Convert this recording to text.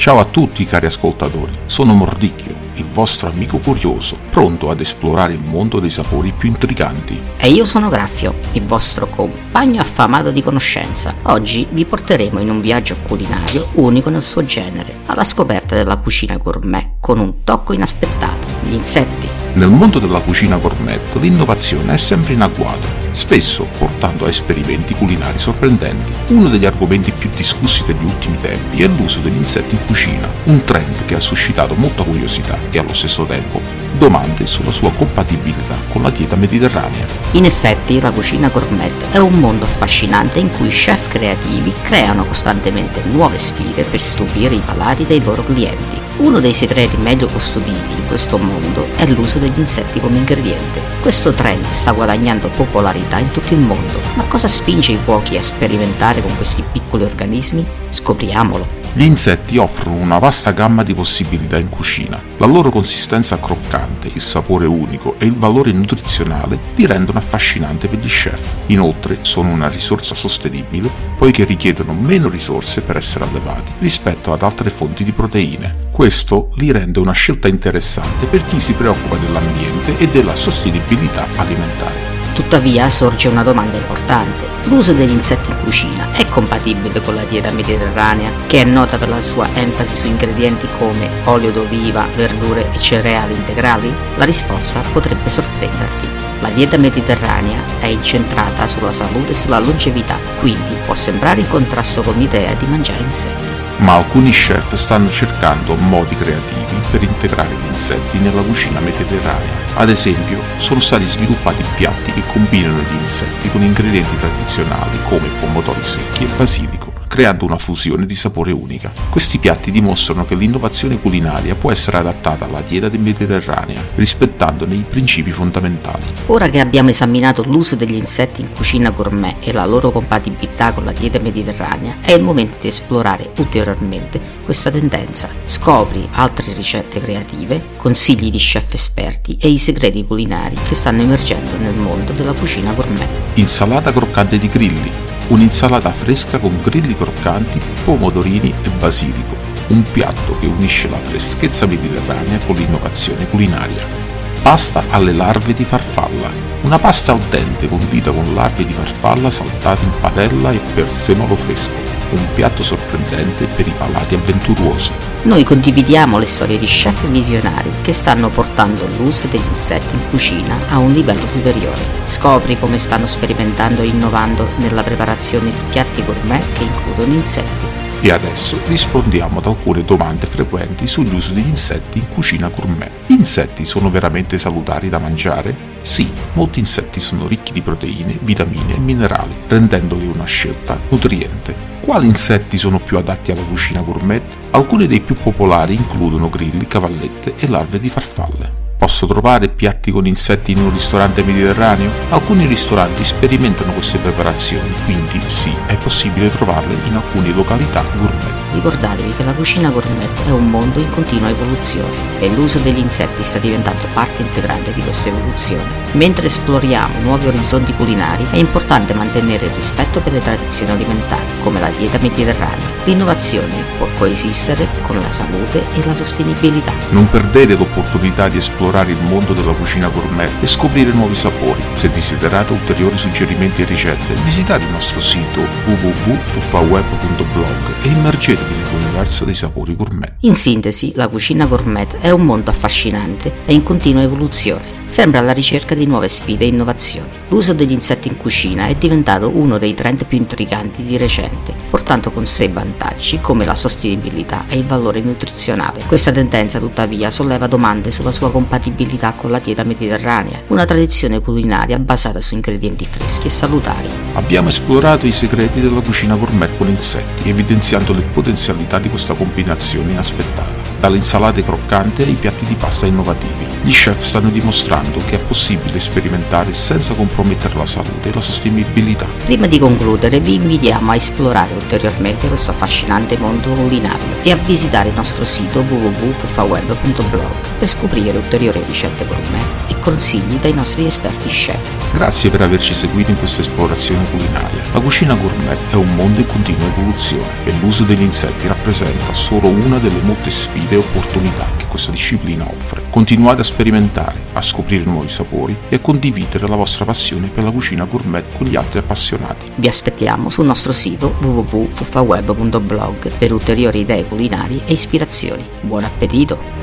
Ciao a tutti cari ascoltatori, sono Mordicchio, il vostro amico curioso, pronto ad esplorare il mondo dei sapori più intriganti. E io sono Graffio, il vostro compagno affamato di conoscenza. Oggi vi porteremo in un viaggio culinario unico nel suo genere, alla scoperta della cucina gourmet con un tocco inaspettato, gli insetti. Nel mondo della cucina gourmet l'innovazione è sempre in agguato spesso portando a esperimenti culinari sorprendenti. Uno degli argomenti più discussi degli ultimi tempi è l'uso degli insetti in cucina, un trend che ha suscitato molta curiosità e allo stesso tempo domande sulla sua compatibilità con la dieta mediterranea. In effetti la cucina gourmet è un mondo affascinante in cui chef creativi creano costantemente nuove sfide per stupire i palati dei loro clienti. Uno dei segreti meglio custoditi in questo mondo è l'uso degli insetti come ingrediente. Questo trend sta guadagnando popolarità in tutto il mondo, ma cosa spinge i cuochi a sperimentare con questi piccoli organismi? Scopriamolo. Gli insetti offrono una vasta gamma di possibilità in cucina. La loro consistenza croccante, il sapore unico e il valore nutrizionale li rendono affascinanti per gli chef. Inoltre sono una risorsa sostenibile poiché richiedono meno risorse per essere allevati rispetto ad altre fonti di proteine. Questo li rende una scelta interessante per chi si preoccupa dell'ambiente e della sostenibilità alimentare. Tuttavia sorge una domanda importante. L'uso degli insetti in cucina è compatibile con la dieta mediterranea, che è nota per la sua enfasi su ingredienti come olio d'oliva, verdure e cereali integrali? La risposta potrebbe sorprenderti. La dieta mediterranea è incentrata sulla salute e sulla longevità, quindi può sembrare in contrasto con l'idea di mangiare insetti ma alcuni chef stanno cercando modi creativi per integrare gli insetti nella cucina mediterranea. Ad esempio, sono stati sviluppati piatti che combinano gli insetti con ingredienti tradizionali come pomodori secchi e basilico creando una fusione di sapore unica. Questi piatti dimostrano che l'innovazione culinaria può essere adattata alla dieta mediterranea, rispettandone i principi fondamentali. Ora che abbiamo esaminato l'uso degli insetti in cucina gourmet e la loro compatibilità con la dieta mediterranea, è il momento di esplorare ulteriormente questa tendenza. Scopri altre ricette creative, consigli di chef esperti e i segreti culinari che stanno emergendo nel mondo della cucina gourmet. Insalata croccante di grilli un'insalata fresca con grilli croccanti, pomodorini e basilico, un piatto che unisce la freschezza mediterranea con l'innovazione culinaria. Pasta alle larve di farfalla, una pasta al dente condita con larve di farfalla saltate in padella e prezzemolo fresco un piatto sorprendente per i palati avventurosi. Noi condividiamo le storie di chef visionari che stanno portando l'uso degli insetti in cucina a un livello superiore. Scopri come stanno sperimentando e innovando nella preparazione di piatti gourmet che includono insetti. E adesso rispondiamo ad alcune domande frequenti sull'uso degli insetti in cucina gourmet. Gli insetti sono veramente salutari da mangiare? Sì, molti insetti sono ricchi di proteine, vitamine e minerali, rendendoli una scelta nutriente. Quali insetti sono più adatti alla cucina gourmet? Alcuni dei più popolari includono grilli, cavallette e larve di farfalle. Posso trovare piatti con insetti in un ristorante mediterraneo? Alcuni ristoranti sperimentano queste preparazioni, quindi sì, è possibile trovarle in alcune località gourmet. Ricordatevi che la cucina gourmet è un mondo in continua evoluzione e l'uso degli insetti sta diventando parte integrante di questa evoluzione. Mentre esploriamo nuovi orizzonti culinari è importante mantenere il rispetto per le tradizioni alimentari, come la dieta mediterranea. L'innovazione può coesistere con la salute e la sostenibilità. Non perdete l'opportunità di esplorare il mondo della cucina gourmet e scoprire nuovi sapori. Se desiderate ulteriori suggerimenti e ricette, visitate il nostro sito www.fuffaweb.blog e immergete immergetevi nell'universo dei sapori gourmet. In sintesi, la cucina gourmet è un mondo affascinante e in continua evoluzione sembra alla ricerca di nuove sfide e innovazioni. L'uso degli insetti in cucina è diventato uno dei trend più intriganti di recente, portando con sé vantaggi come la sostenibilità e il valore nutrizionale. Questa tendenza tuttavia solleva domande sulla sua compatibilità con la dieta mediterranea, una tradizione culinaria basata su ingredienti freschi e salutari. Abbiamo esplorato i segreti della cucina gourmet con insetti, evidenziando le potenzialità di questa combinazione inaspettata, dalle insalate croccanti ai piatti di pasta innovativi. Gli chef stanno dimostrando che è possibile sperimentare senza compromettere la salute e la sostenibilità. Prima di concludere vi invitiamo a esplorare ulteriormente questo affascinante mondo culinario e a visitare il nostro sito www.fufaweb.blog per scoprire ulteriori ricette gourmet e consigli dai nostri esperti chef. Grazie per averci seguito in questa esplorazione culinaria. La cucina gourmet è un mondo in continua evoluzione e l'uso degli insetti rappresenta solo una delle molte sfide e opportunità che questa disciplina offre. Continuate a sperimentare, a scoprire nuovi sapori e a condividere la vostra passione per la cucina gourmet con gli altri appassionati. Vi aspettiamo sul nostro sito www.fuffaweb.blog per ulteriori idee culinarie e ispirazioni. Buon appetito!